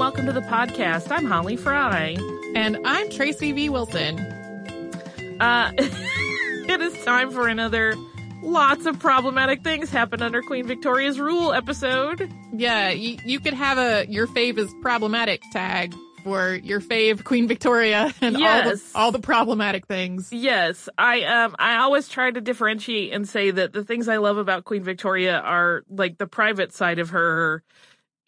welcome to the podcast. I'm Holly Fry. And I'm Tracy V. Wilson. Uh, it is time for another lots of problematic things happen under Queen Victoria's rule episode. Yeah, you, you could have a your fave is problematic tag for your fave Queen Victoria and Yes. all the all the problematic things. Yes, I um I always try to differentiate and say that the things I love about Queen Victoria are like the private side of her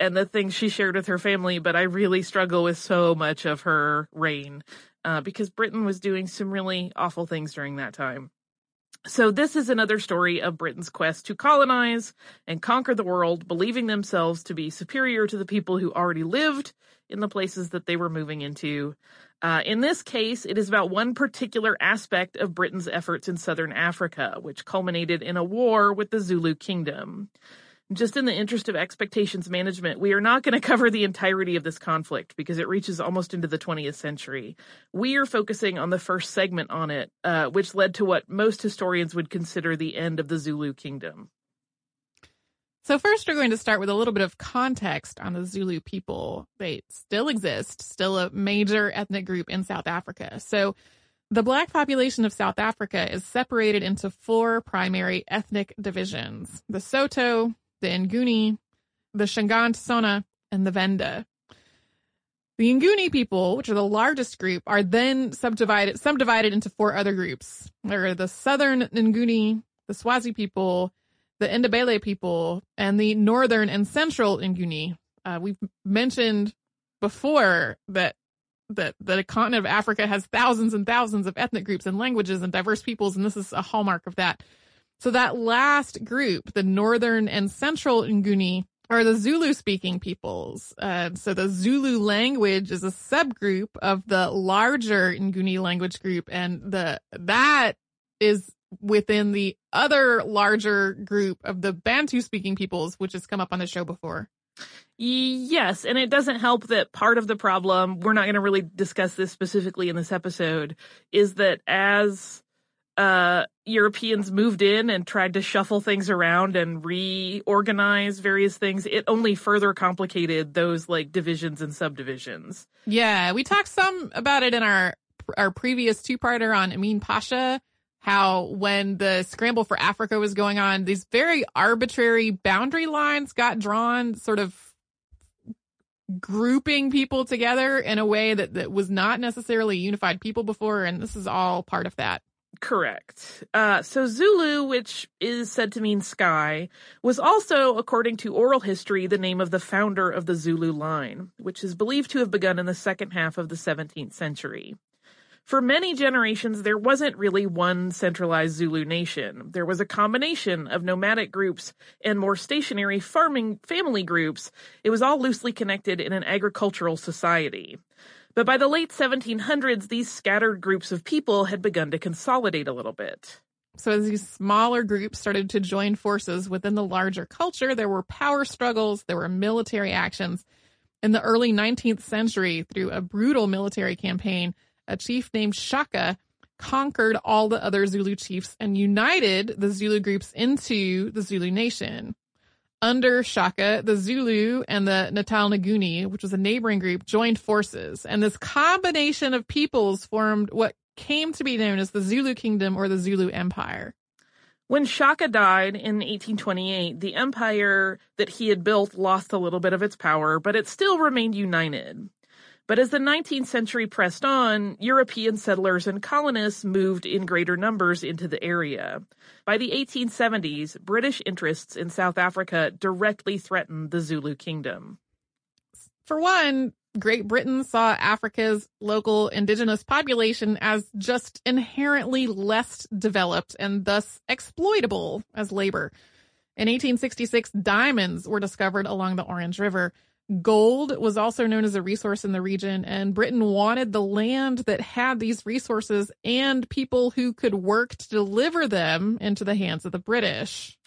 and the things she shared with her family, but I really struggle with so much of her reign uh, because Britain was doing some really awful things during that time. So this is another story of Britain's quest to colonize and conquer the world, believing themselves to be superior to the people who already lived in the places that they were moving into. Uh, in this case, it is about one particular aspect of Britain's efforts in southern Africa, which culminated in a war with the Zulu kingdom. Just in the interest of expectations management, we are not going to cover the entirety of this conflict because it reaches almost into the 20th century. We are focusing on the first segment on it, uh, which led to what most historians would consider the end of the Zulu kingdom. So first we're going to start with a little bit of context on the Zulu people. They still exist, still a major ethnic group in South Africa. So the black population of South Africa is separated into four primary ethnic divisions. The Sotho, the Nguni, the Shangaan-Tsonga, and the Venda. The Nguni people, which are the largest group, are then subdivided subdivided into four other groups. There are the Southern Nguni, the Swazi people, the Ndebele people, and the Northern and Central Nguni. Uh, we've mentioned before that that the continent of Africa has thousands and thousands of ethnic groups and languages and diverse peoples, and this is a hallmark of that. So that last group, the Northern and Central Nguni, are the Zulu speaking peoples. Uh, so the Zulu language is a subgroup of the larger Nguni language group, and the that is within the other larger group of the Bantu speaking peoples, which has come up on the show before. Yes, and it doesn't help that part of the problem, we're not going to really discuss this specifically in this episode, is that as uh Europeans moved in and tried to shuffle things around and reorganize various things, it only further complicated those like divisions and subdivisions. Yeah, we talked some about it in our our previous two-parter on Emin Pasha, how when the scramble for Africa was going on, these very arbitrary boundary lines got drawn, sort of grouping people together in a way that, that was not necessarily unified people before, and this is all part of that. Correct. Uh, so Zulu, which is said to mean sky, was also, according to oral history, the name of the founder of the Zulu line, which is believed to have begun in the second half of the 17th century. For many generations, there wasn't really one centralized Zulu nation. There was a combination of nomadic groups and more stationary farming family groups. It was all loosely connected in an agricultural society. But by the late 1700s, these scattered groups of people had begun to consolidate a little bit. So as these smaller groups started to join forces within the larger culture, there were power struggles, there were military actions. In the early 19th century, through a brutal military campaign, a chief named Shaka conquered all the other Zulu chiefs and united the Zulu groups into the Zulu nation. Under Shaka, the Zulu and the Natal Nguni, which was a neighboring group, joined forces. And this combination of peoples formed what came to be known as the Zulu Kingdom or the Zulu Empire. When Shaka died in 1828, the empire that he had built lost a little bit of its power, but it still remained united. But as the 19th century pressed on, European settlers and colonists moved in greater numbers into the area. By the 1870s, British interests in South Africa directly threatened the Zulu kingdom. For one, Great Britain saw Africa's local indigenous population as just inherently less developed and thus exploitable as labor. In 1866, diamonds were discovered along the Orange River. Gold was also known as a resource in the region, and Britain wanted the land that had these resources and people who could work to deliver them into the hands of the British.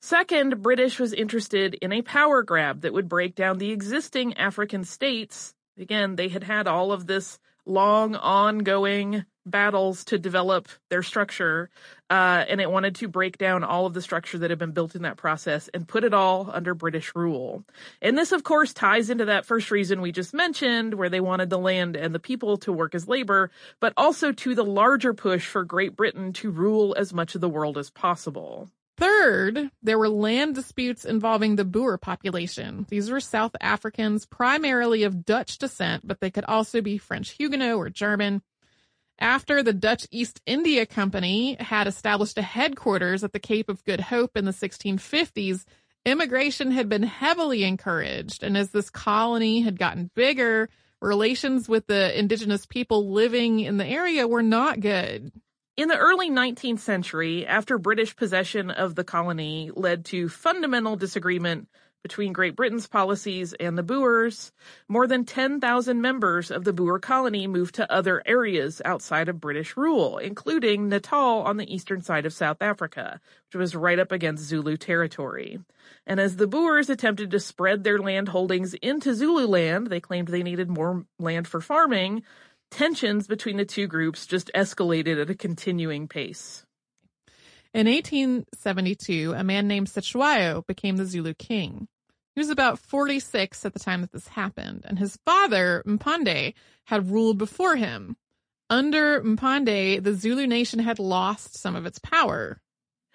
Second, British was interested in a power grab that would break down the existing African states. Again, they had had all of this long, ongoing battles to develop their structure, uh, and it wanted to break down all of the structure that had been built in that process and put it all under British rule. And this, of course, ties into that first reason we just mentioned, where they wanted the land and the people to work as labor, but also to the larger push for Great Britain to rule as much of the world as possible. Third, there were land disputes involving the Boer population. These were South Africans primarily of Dutch descent, but they could also be French Huguenot or German. After the Dutch East India Company had established a headquarters at the Cape of Good Hope in the 1650s, immigration had been heavily encouraged. And as this colony had gotten bigger, relations with the indigenous people living in the area were not good. In the early 19th century, after British possession of the colony led to fundamental disagreement between Great Britain's policies and the Boers, more than 10,000 members of the Boer colony moved to other areas outside of British rule, including Natal on the eastern side of South Africa, which was right up against Zulu territory. And as the Boers attempted to spread their land holdings into Zululand, they claimed they needed more land for farming, tensions between the two groups just escalated at a continuing pace. In 1872, a man named Cetshwayo became the Zulu king. He was about 46 at the time that this happened, and his father, Mpande, had ruled before him. Under Mpande, the Zulu nation had lost some of its power.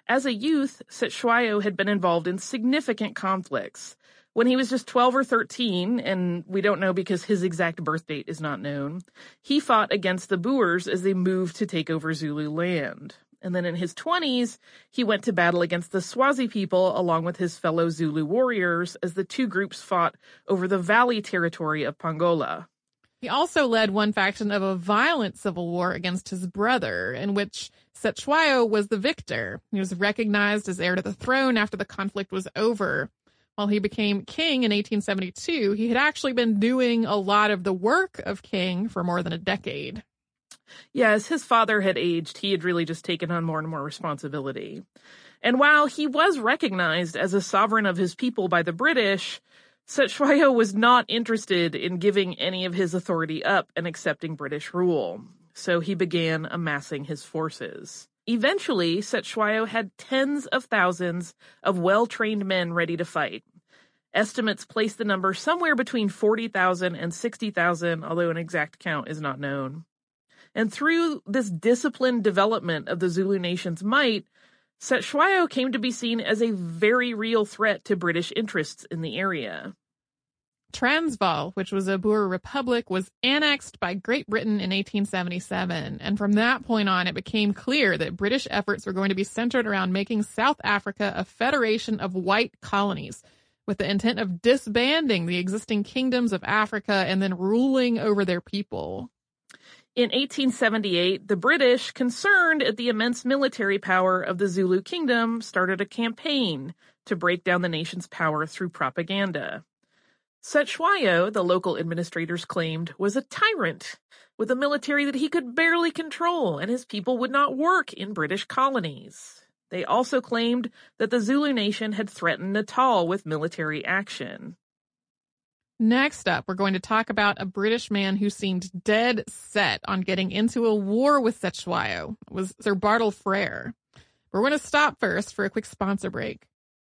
As a youth, Cetshwayo had been involved in significant conflicts. When he was just 12 or 13, and we don't know because his exact birth date is not known, he fought against the Boers as they moved to take over Zulu land. And then in his 20s, he went to battle against the Swazi people along with his fellow Zulu warriors as the two groups fought over the valley territory of Pongola. He also led one faction of a violent civil war against his brother, in which Cetshwayo was the victor. He was recognized as heir to the throne after the conflict was over. While he became king in 1872, he had actually been doing a lot of the work of king for more than a decade. Yeah, as his father had aged, he had really just taken on more and more responsibility. And while he was recognized as a sovereign of his people by the British, Cetshwayo was not interested in giving any of his authority up and accepting British rule. So he began amassing his forces. Eventually, Cetshwayo had tens of thousands of well-trained men ready to fight. Estimates place the number somewhere between 40,000 and 60,000, although an exact count is not known. And through this disciplined development of the Zulu nation's might, Cetshwayo came to be seen as a very real threat to British interests in the area. Transvaal, which was a Boer republic, was annexed by Great Britain in 1877. And from that point on, it became clear that British efforts were going to be centered around making South Africa a federation of white colonies with the intent of disbanding the existing kingdoms of Africa and then ruling over their people. In 1878, the British, concerned at the immense military power of the Zulu kingdom, started a campaign to break down the nation's power through propaganda. Cetshwayo, the local administrators claimed, was a tyrant with a military that he could barely control, and his people would not work in British colonies. They also claimed that the Zulu nation had threatened Natal with military action. Next up, we're going to talk about a British man who seemed dead set on getting into a war with Cetshwayo. It was Sir Bartle Frere. We're going to stop first for a quick sponsor break.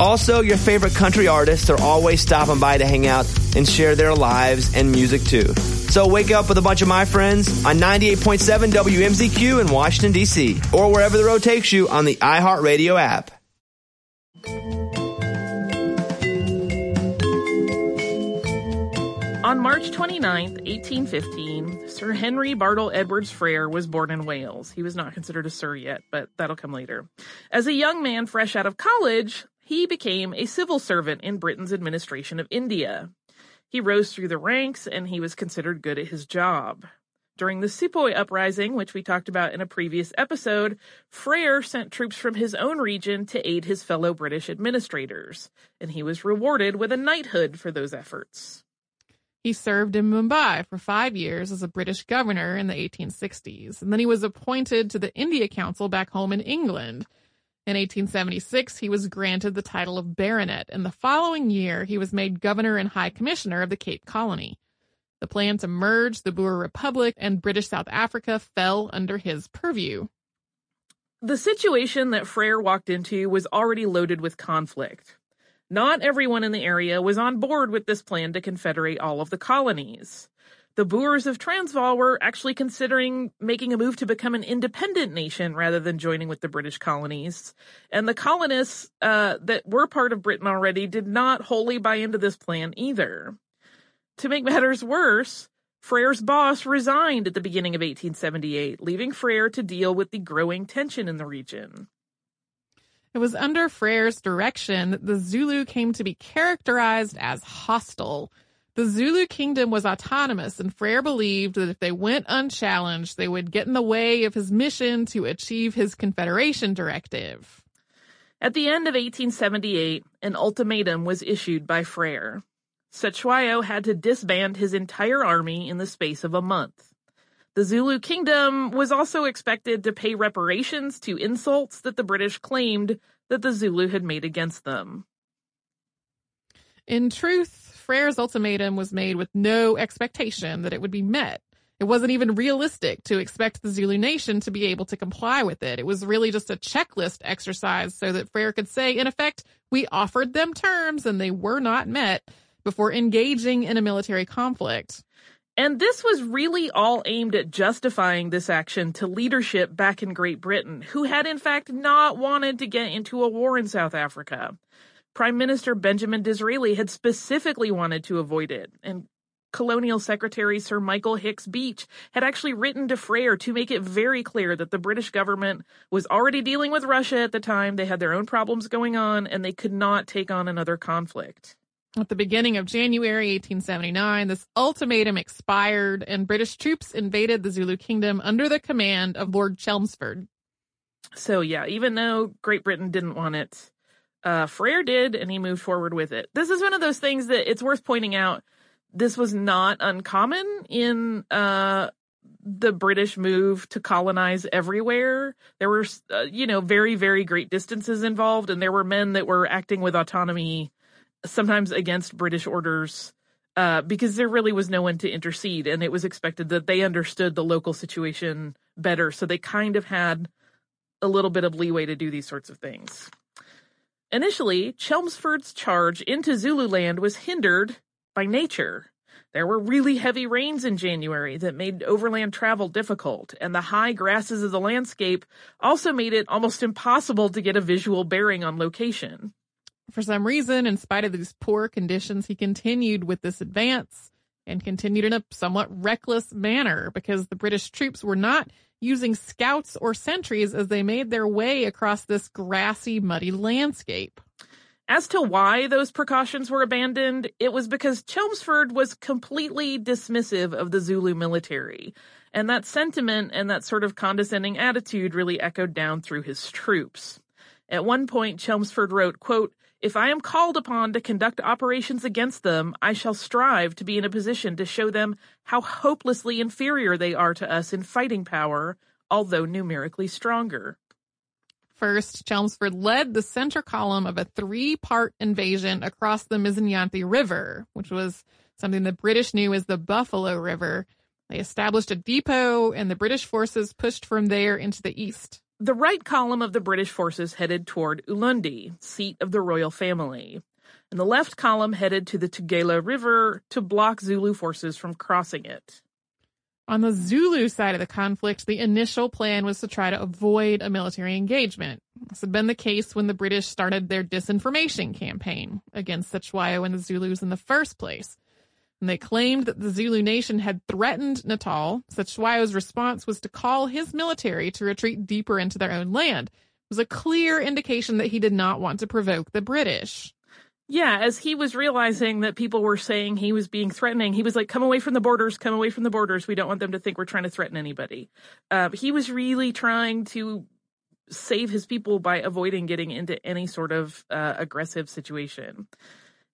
Also, your favorite country artists are always stopping by to hang out and share their lives and music too. So wake up with a bunch of my friends on 98.7 WMZQ in Washington, D.C., or wherever the road takes you on the iHeartRadio app. On March 29, 1815, Sir Henry Bartle Edwards Frere was born in Wales. He was not considered a Sir yet, but that'll come later. As a young man fresh out of college, he became a civil servant in Britain's administration of India. He rose through the ranks and he was considered good at his job. During the Sepoy uprising, which we talked about in a previous episode, Frere sent troops from his own region to aid his fellow British administrators, and he was rewarded with a knighthood for those efforts. He served in Mumbai for five years as a British governor in the 1860s, and then he was appointed to the India Council back home in England. In 1876, he was granted the title of baronet, and the following year, he was made governor and high commissioner of the Cape Colony. The plan to merge the Boer Republic and British South Africa fell under his purview. The situation that Frere walked into was already loaded with conflict. Not everyone in the area was on board with this plan to confederate all of the colonies. The Boers of Transvaal were actually considering making a move to become an independent nation rather than joining with the British colonies. And the colonists uh, that were part of Britain already did not wholly buy into this plan either. To make matters worse, Frere's boss resigned at the beginning of 1878, leaving Frere to deal with the growing tension in the region. It was under Frere's direction that the Zulu came to be characterized as hostile. The Zulu kingdom was autonomous, and Frere believed that if they went unchallenged, they would get in the way of his mission to achieve his Confederation directive. At the end of 1878, an ultimatum was issued by Frere. Cetshwayo had to disband his entire army in the space of a month. The Zulu kingdom was also expected to pay reparations to insults that the British claimed that the Zulu had made against them. In truth, Frere's ultimatum was made with no expectation that it would be met. It wasn't even realistic to expect the Zulu nation to be able to comply with it. It was really just a checklist exercise so that Frere could say, in effect, we offered them terms and they were not met before engaging in a military conflict. And this was really all aimed at justifying this action to leadership back in Great Britain, who had in fact not wanted to get into a war in South Africa. Prime Minister Benjamin Disraeli had specifically wanted to avoid it, and Colonial Secretary Sir Michael Hicks Beach had actually written to Frere to make it very clear that the British government was already dealing with Russia at the time. They had their own problems going on and they could not take on another conflict. At the beginning of January 1879, this ultimatum expired and British troops invaded the Zulu kingdom under the command of Lord Chelmsford. So, yeah, even though Great Britain didn't want it, uh, Frere did, and he moved forward with it. This is one of those things that it's worth pointing out. This was not uncommon in uh, the British move to colonize everywhere. There were, uh, you know, very, very great distances involved, and there were men that were acting with autonomy sometimes against British orders uh, because there really was no one to intercede, and it was expected that they understood the local situation better, so they kind of had a little bit of leeway to do these sorts of things. Initially, Chelmsford's charge into Zululand was hindered by nature. There were really heavy rains in January that made overland travel difficult, and the high grasses of the landscape also made it almost impossible to get a visual bearing on location. For some reason, in spite of these poor conditions, he continued with this advance and continued in a somewhat reckless manner because the British troops were not using scouts or sentries as they made their way across this grassy, muddy landscape. As to why those precautions were abandoned, it was because Chelmsford was completely dismissive of the Zulu military. And that sentiment and that sort of condescending attitude really echoed down through his troops. At one point, Chelmsford wrote, quote, if I am called upon to conduct operations against them, I shall strive to be in a position to show them how hopelessly inferior they are to us in fighting power, although numerically stronger. First, Chelmsford led the center column of a three part invasion across the Mzinyathi River, which was something the British knew as the Buffalo River. They established a depot, and the British forces pushed from there into the east. The right column of the British forces headed toward Ulundi, seat of the royal family, and the left column headed to the Tugela River to block Zulu forces from crossing it. On the Zulu side of the conflict, the initial plan was to try to avoid a military engagement. This had been the case when the British started their disinformation campaign against Cetshwayo and the Zulus in the first place. And they claimed that the Zulu nation had threatened Natal. Cetshwayo's response was to call his military to retreat deeper into their own land. It was a clear indication that he did not want to provoke the British. Yeah, as he was realizing that people were saying he was being threatening, he was like, come away from the borders, come away from the borders. We don't want them to think we're trying to threaten anybody. Uh, he was really trying to save his people by avoiding getting into any sort of uh, aggressive situation.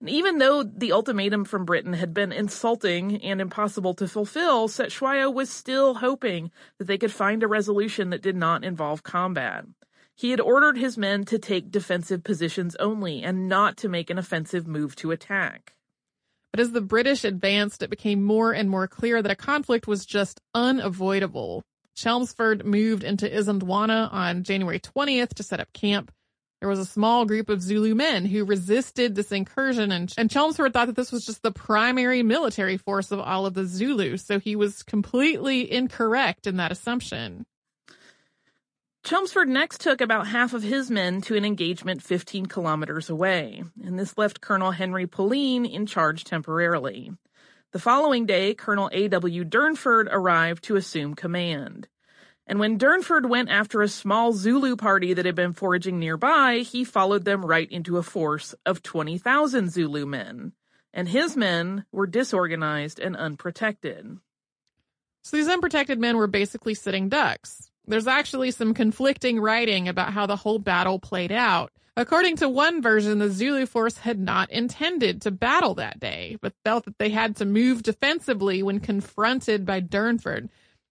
Even though the ultimatum from Britain had been insulting and impossible to fulfill, Cetshwayo was still hoping that they could find a resolution that did not involve combat. He had ordered his men to take defensive positions only and not to make an offensive move to attack. But as the British advanced, it became more and more clear that a conflict was just unavoidable. Chelmsford moved into Isandlwana on January 20th to set up camp. There was a small group of Zulu men who resisted this incursion, and, and Chelmsford thought that this was just the primary military force of all of the Zulus, so he was completely incorrect in that assumption. Chelmsford next took about half of his men to an engagement 15 kilometers away, and this left Colonel Henry Pulleine in charge temporarily. The following day, Colonel A.W. Durnford arrived to assume command. And when Durnford went after a small Zulu party that had been foraging nearby, he followed them right into a force of 20,000 Zulu men. And his men were disorganized and unprotected. So these unprotected men were basically sitting ducks. There's actually some conflicting writing about how the whole battle played out. According to one version, the Zulu force had not intended to battle that day, but felt that they had to move defensively when confronted by Durnford.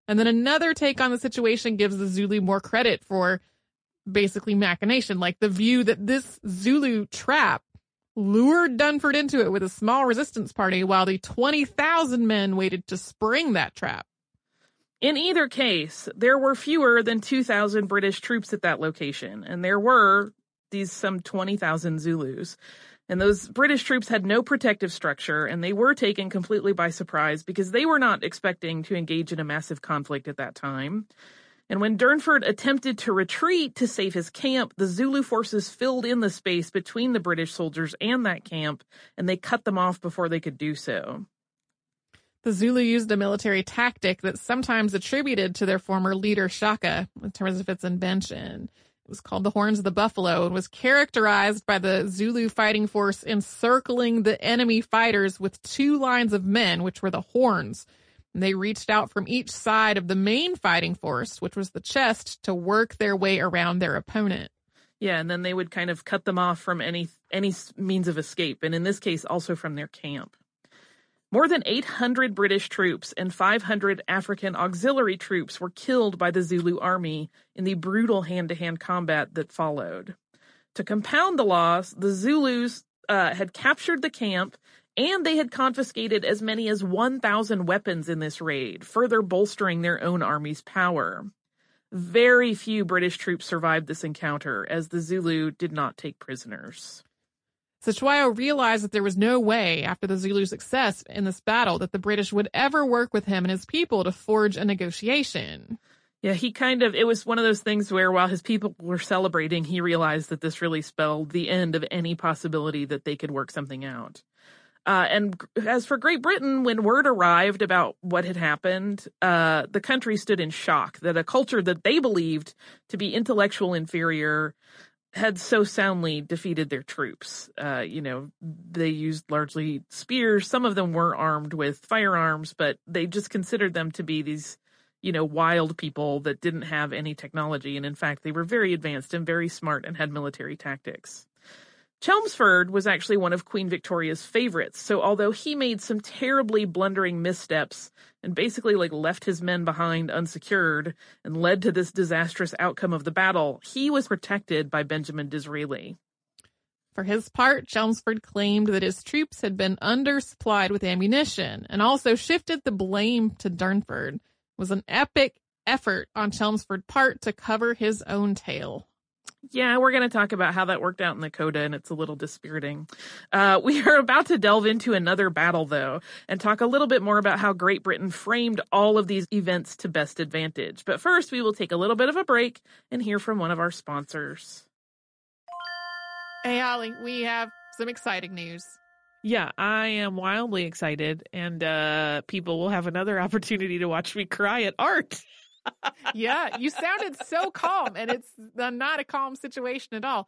And then another take on the situation gives the Zulu more credit for basically machination, like the view that this Zulu trap lured Durnford into it with a small resistance party while the 20,000 men waited to spring that trap. In either case, there were fewer than 2,000 British troops at that location, and there were these some 20,000 Zulus. And those British troops had no protective structure, and they were taken completely by surprise because they were not expecting to engage in a massive conflict at that time. And when Durnford attempted to retreat to save his camp, the Zulu forces filled in the space between the British soldiers and that camp, and they cut them off before they could do so. The Zulu used a military tactic that's sometimes attributed to their former leader Shaka in terms of its invention. It was called the Horns of the Buffalo and was characterized by the Zulu fighting force encircling the enemy fighters with two lines of men, which were the horns. They reached out from each side of the main fighting force, which was the chest, to work their way around their opponent. Yeah, and then they would kind of cut them off from any any means of escape, and in this case, also from their camp. More than 800 British troops and 500 African auxiliary troops were killed by the Zulu army in the brutal hand to hand combat that followed. To compound the loss, the Zulus uh, had captured the camp and they had confiscated as many as 1,000 weapons in this raid, further bolstering their own army's power. Very few British troops survived this encounter, as the Zulu did not take prisoners. Cetshwayo realized that there was no way, after the Zulu success in this battle, that the British would ever work with him and his people to forge a negotiation. Yeah, he kind of, it was one of those things where while his people were celebrating, he realized that this really spelled the end of any possibility that they could work something out. Uh, and as for Great Britain, when word arrived about what had happened, uh, the country stood in shock that a culture that they believed to be intellectual inferior had so soundly defeated their troops. Uh, you know, they used largely spears. Some of them were armed with firearms, but they just considered them to be these, you know, wild people that didn't have any technology. And in fact, they were very advanced and very smart and had military tactics. Chelmsford was actually one of Queen Victoria's favorites, so although he made some terribly blundering missteps and basically like left his men behind unsecured and led to this disastrous outcome of the battle, he was protected by Benjamin Disraeli. For his part, Chelmsford claimed that his troops had been undersupplied with ammunition and also shifted the blame to Durnford. It was an epic effort on Chelmsford's part to cover his own tail. Yeah, we're going to talk about how that worked out in the coda, and it's a little dispiriting. Uh, we are about to delve into another battle, though, and talk a little bit more about how Great Britain framed all of these events to best advantage. But first, we will take a little bit of a break and hear from one of our sponsors. Hey, Holly, we have some exciting news. Yeah, I am wildly excited, and uh, people will have another opportunity to watch me cry at art yeah, you sounded so calm, and it's not a calm situation at all.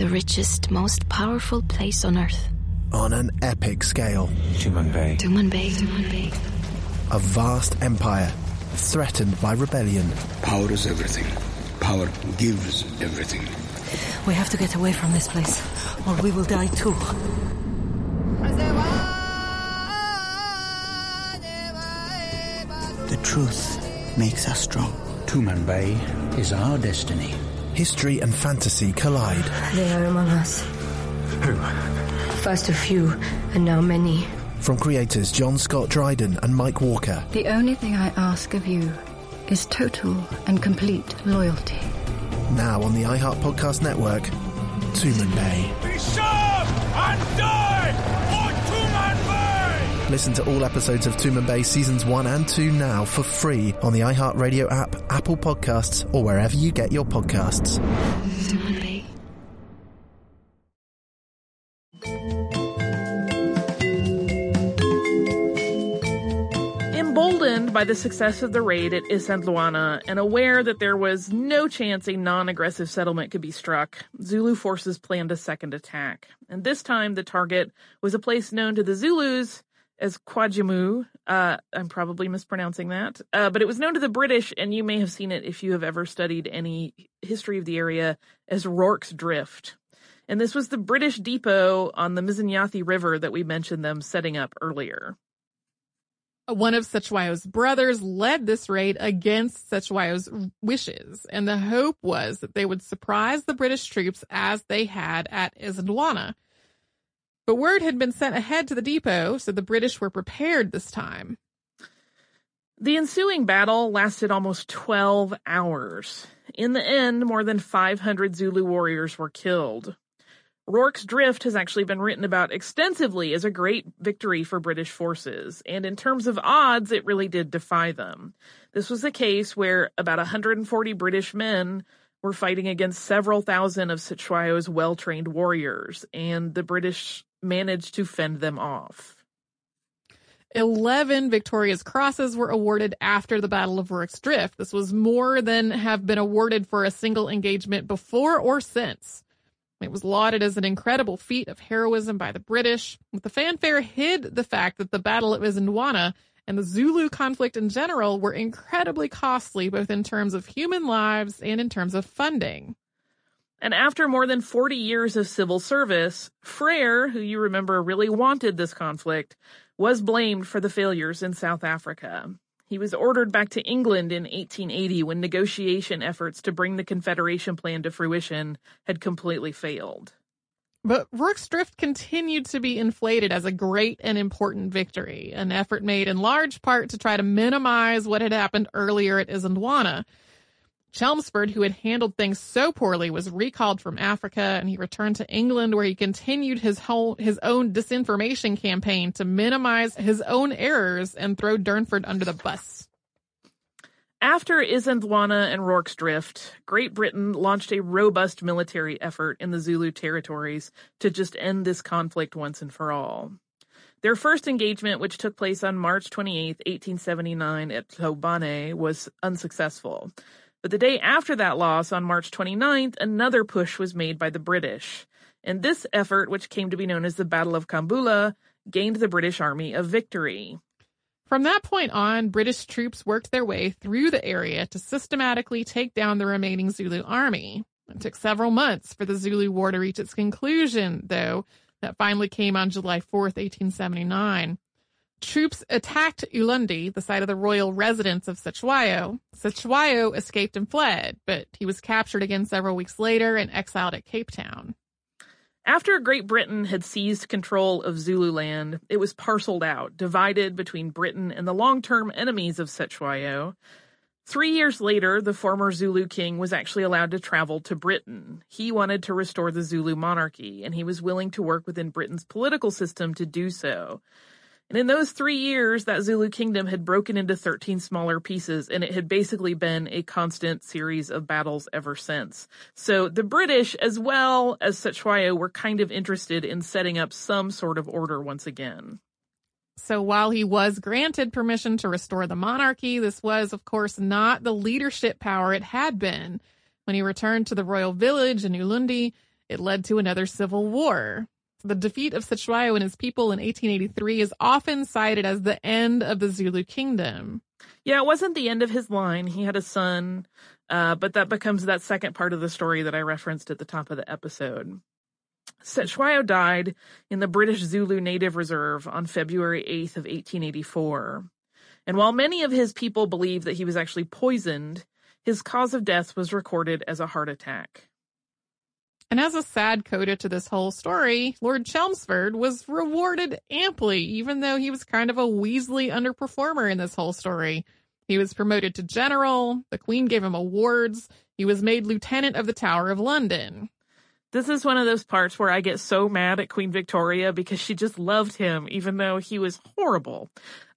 the richest, most powerful place on Earth. On an epic scale. Tumanbay. Tumanbay. Tumanbay. A vast empire threatened by rebellion. Power is everything. Power gives everything. We have to get away from this place, or we will die too. The truth makes us strong. Tumanbay is our destiny history and fantasy collide. They are among us. Who? First a few, and now many. From creators John Scott Dryden and Mike Walker. The only thing I ask of you is total and complete loyalty. Now on the iHeart Podcast Network, Tumanbay. Be sharp and die for Tumanbay! Listen to all episodes of Tumanbay seasons 1 and 2 now for free on the iHeartRadio app, Apple Podcasts, or wherever you get your podcasts. Emboldened by the success of the raid at Isandlwana and aware that there was no chance a non-aggressive settlement could be struck, Zulu forces planned a second attack. And this time the target was a place known to the Zulus as KwaJimu. Uh, I'm probably mispronouncing that. Uh, but it was known to the British, and you may have seen it if you have ever studied any history of the area, as Rorke's Drift. And this was the British depot on the Mzinyathi River that we mentioned them setting up earlier. One of Cetshwayo's brothers led this raid against Cetshwayo's wishes, and the hope was that they would surprise the British troops as they had at Isandlwana. But word had been sent ahead to the depot, so the British were prepared this time. The ensuing battle lasted almost 12 hours. In the end, more than 500 Zulu warriors were killed. Rorke's Drift has actually been written about extensively as a great victory for British forces, and in terms of odds, it really did defy them. This was a case where about 140 British men were fighting against several thousand of Cetshwayo's well-trained warriors, and the British managed to fend them off. 11 Victoria's Crosses were awarded after the Battle of Rorke's Drift. This was more than have been awarded for a single engagement before or since. It was lauded as an incredible feat of heroism by the British, but the fanfare hid the fact that the Battle of Isandlwana and the Zulu conflict in general were incredibly costly both in terms of human lives and in terms of funding. And after more than 40 years of civil service, Frere, who you remember really wanted this conflict, was blamed for the failures in South Africa. He was ordered back to England in 1880 when negotiation efforts to bring the Confederation plan to fruition had completely failed. But Rorke's Drift continued to be inflated as a great and important victory, an effort made in large part to try to minimize what had happened earlier at Isandlwana. Chelmsford, who had handled things so poorly, was recalled from Africa and he returned to England where he continued his whole, his own disinformation campaign to minimize his own errors and throw Durnford under the bus. After Isandlwana and Rorke's Drift, Great Britain launched a robust military effort in the Zulu territories to just end this conflict once and for all. Their first engagement, which took place on March 28, 1879 at Hlobane, was unsuccessful. But the day after that loss, on March 29th, another push was made by the British. And this effort, which came to be known as the Battle of Kambula, gained the British Army a victory. From that point on, British troops worked their way through the area to systematically take down the remaining Zulu army. It took several months for the Zulu War to reach its conclusion, though, that finally came on July 4th, 1879. Troops attacked Ulundi, the site of the royal residence of Cetshwayo. Cetshwayo escaped and fled, but he was captured again several weeks later and exiled at Cape Town. After Great Britain had seized control of Zululand, it was parceled out, divided between Britain and the long-term enemies of Cetshwayo. Three years later, the former Zulu king was actually allowed to travel to Britain. He wanted to restore the Zulu monarchy, and he was willing to work within Britain's political system to do so. And in those three years, that Zulu kingdom had broken into 13 smaller pieces, and it had basically been a constant series of battles ever since. So the British, as well as Cetshwayo, were kind of interested in setting up some sort of order once again. So while he was granted permission to restore the monarchy, this was, of course, not the leadership power it had been. When he returned to the royal village in Ulundi, it led to another civil war. The defeat of Cetshwayo and his people in 1883 is often cited as the end of the Zulu kingdom. Yeah, it wasn't the end of his line. He had a son, uh, but that becomes that second part of the story that I referenced at the top of the episode. Cetshwayo died in the British Zulu Native Reserve on February 8th of 1884. And while many of his people believe that he was actually poisoned, his cause of death was recorded as a heart attack. And as a sad coda to this whole story, Lord Chelmsford was rewarded amply, even though he was kind of a Weasley underperformer in this whole story. He was promoted to general, the Queen gave him awards, he was made Lieutenant of the Tower of London. This is one of those parts where I get so mad at Queen Victoria because she just loved him, even though he was horrible.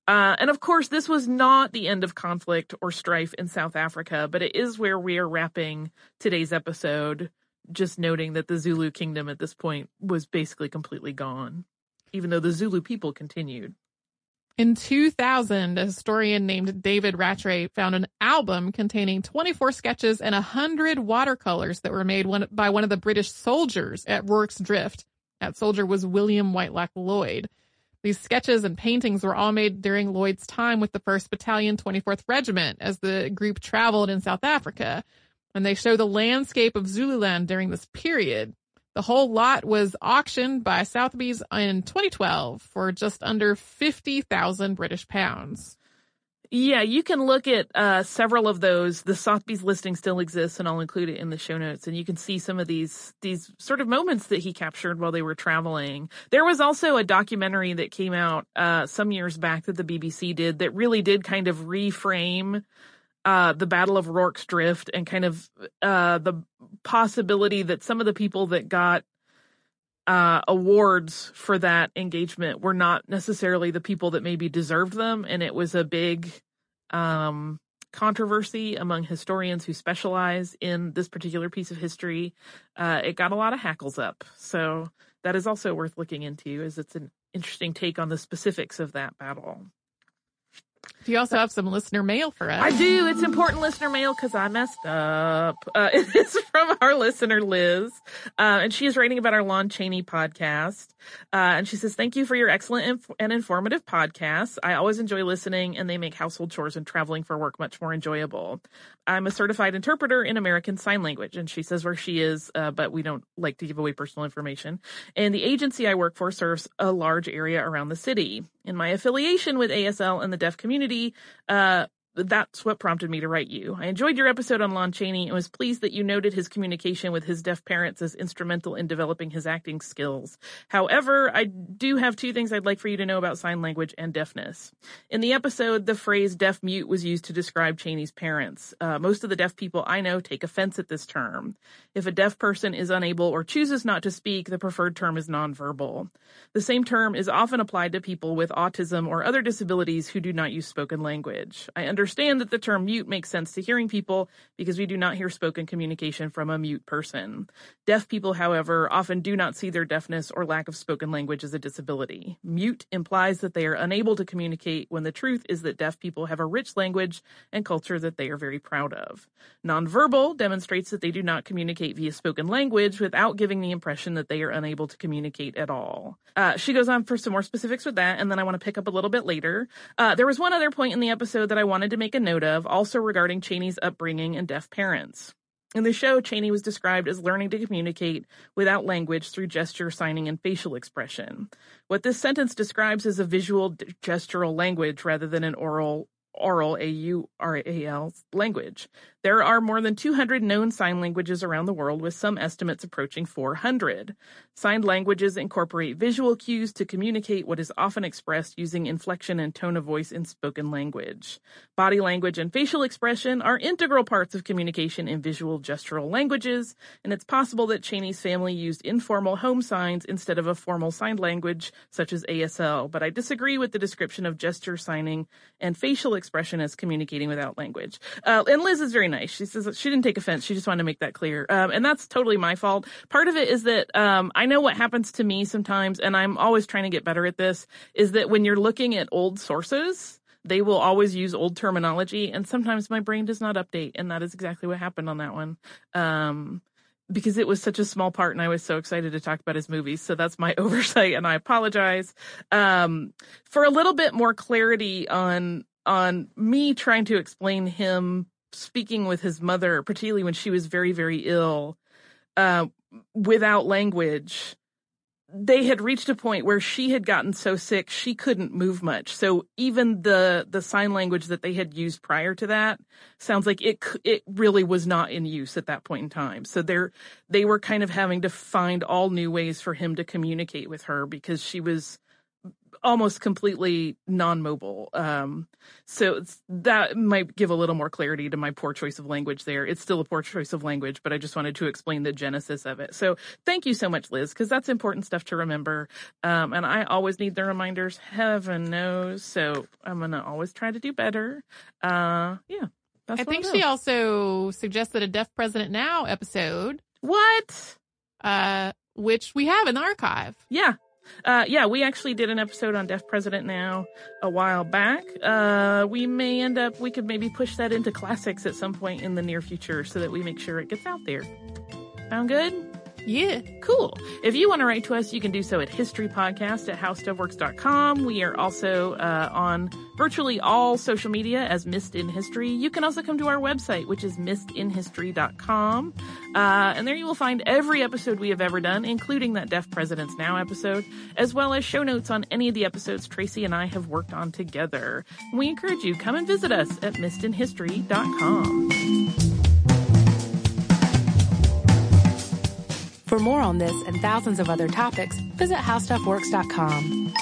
Uh, and of course, this was not the end of conflict or strife in South Africa, but it is where we are wrapping today's episode just noting that the Zulu kingdom at this point was basically completely gone, even though the Zulu people continued. In 2000, a historian named David Rattray found an album containing 24 sketches and 100 watercolors that were made one, by one of the British soldiers at Rorke's Drift. That soldier was William Whitelocke Lloyd. These sketches and paintings were all made during Lloyd's time with the 1st Battalion, 24th Regiment as the group traveled in South Africa. And they show the landscape of Zululand during this period. The whole lot was auctioned by Sotheby's in 2012 for just under 50,000 British pounds. Yeah, you can look at uh, several of those. The Sotheby's listing still exists, and I'll include it in the show notes. And you can see some of these these sort of moments that he captured while they were traveling. There was also a documentary that came out uh, some years back that the BBC did that really did kind of reframe uh, the Battle of Rorke's Drift and kind of uh, the possibility that some of the people that got uh, awards for that engagement were not necessarily the people that maybe deserved them, and it was a big um, controversy among historians who specialize in this particular piece of history. Uh, it got a lot of hackles up, so that is also worth looking into, as it's an interesting take on the specifics of that battle. Do you also have some listener mail for us? I do. It's important listener mail because I messed up. Uh, it's from our listener, Liz. Uh, and she is writing about our Lon Chaney podcast. Uh, and she says, Thank you for your excellent inf- and informative podcast. I always enjoy listening, and they make household chores and traveling for work much more enjoyable. I'm a certified interpreter in American Sign Language. And she says where she is, uh, but we don't like to give away personal information. And the agency I work for serves a large area around the city. In my affiliation with ASL and the deaf community, uh, that's what prompted me to write you. I enjoyed your episode on Lon Chaney and was pleased that you noted his communication with his deaf parents as instrumental in developing his acting skills. However, I do have two things I'd like for you to know about sign language and deafness. In the episode, the phrase deaf mute was used to describe Chaney's parents. Uh, most of the deaf people I know take offense at this term. If a deaf person is unable or chooses not to speak, the preferred term is nonverbal. The same term is often applied to people with autism or other disabilities who do not use spoken language. I understand understand that the term mute makes sense to hearing people because we do not hear spoken communication from a mute person. Deaf people, however, often do not see their deafness or lack of spoken language as a disability. Mute implies that they are unable to communicate when the truth is that deaf people have a rich language and culture that they are very proud of. Nonverbal demonstrates that they do not communicate via spoken language without giving the impression that they are unable to communicate at all. Uh, she goes on for some more specifics with that, and then I want to pick up a little bit later. Uh, there was one other point in the episode that I wanted to make a note of, also regarding Chaney's upbringing and deaf parents. In the show, Cheney was described as learning to communicate without language through gesture, signing, and facial expression. What this sentence describes is a visual gestural language rather than an oral oral A-U-R-A-L language. There are more than 200 known sign languages around the world with some estimates approaching 400. Signed languages incorporate visual cues to communicate what is often expressed using inflection and tone of voice in spoken language. Body language and facial expression are integral parts of communication in visual gestural languages, and it's possible that Chaney's family used informal home signs instead of a formal signed language such as ASL, but I disagree with the description of gesture signing and facial expression as communicating without language. Uh, and Liz is very nice. She says she didn't take offense. She just wanted to make that clear. Um, and that's totally my fault. Part of it is that um, I know what happens to me sometimes, and I'm always trying to get better at this, is that when you're looking at old sources, they will always use old terminology, and sometimes my brain does not update, and that is exactly what happened on that one. Um, because it was such a small part and I was so excited to talk about his movies. So that's my oversight and I apologize. Um, for a little bit more clarity on, on me trying to explain him speaking with his mother, particularly when she was very, very ill, uh, without language, they had reached a point where she had gotten so sick she couldn't move much. So even the the sign language that they had used prior to that sounds like it it really was not in use at that point in time. So they're they were kind of having to find all new ways for him to communicate with her because she was almost completely non-mobile. Um, so that might give a little more clarity to my poor choice of language there. It's still a poor choice of language, but I just wanted to explain the genesis of it. So thank you so much, Liz, because that's important stuff to remember. Um, and I always need the reminders, heaven knows. So I'm going to always try to do better. Uh, yeah. I think she also suggested a Deaf President Now episode. What? Uh, which we have in the archive. Yeah. Uh, yeah, we actually did an episode on Deaf President now a while back. Uh, we may end up, we could maybe push that into classics at some point in the near future so that we make sure it gets out there. Sound good? Yeah. Cool. If you want to write to us, you can do so at historypodcast at howstuffworks.com. We are also uh, on virtually all social media as Missed in History. You can also come to our website, which is missedinhistory.com. Uh, and there you will find every episode we have ever done, including that Deaf Presidents Now episode, as well as show notes on any of the episodes Tracy and I have worked on together. We encourage you, come and visit us at missedinhistory.com. For more on this and thousands of other topics, visit howstuffworks.com.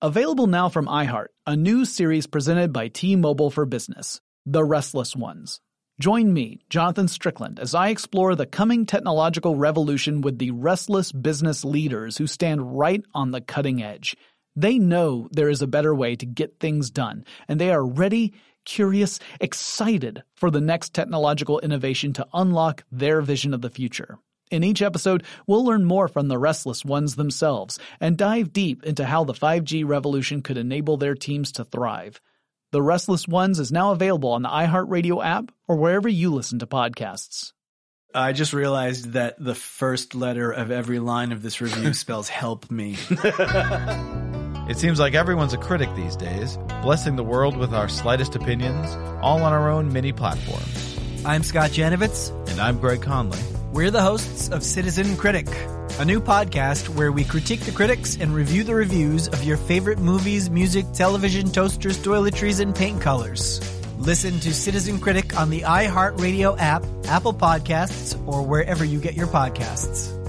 Available now from iHeart, a new series presented by T-Mobile for Business, The Restless Ones. Join me, Jonathan Strickland, as I explore the coming technological revolution with the restless business leaders who stand right on the cutting edge. They know there is a better way to get things done, and they are ready, curious, excited for the next technological innovation to unlock their vision of the future. In each episode, we'll learn more from the restless ones themselves and dive deep into how the 5G revolution could enable their teams to thrive. The Restless Ones is now available on the iHeartRadio app or wherever you listen to podcasts. I just realized that the first letter of every line of this review spells help me. It seems like everyone's a critic these days, blessing the world with our slightest opinions, all on our own mini platforms. I'm Scott Janovitz. And I'm Greg Conley. We're the hosts of Citizen Critic, a new podcast where we critique the critics and review the reviews of your favorite movies, music, television, toasters, toiletries, and paint colors. Listen to Citizen Critic on the iHeartRadio app, Apple Podcasts, or wherever you get your podcasts.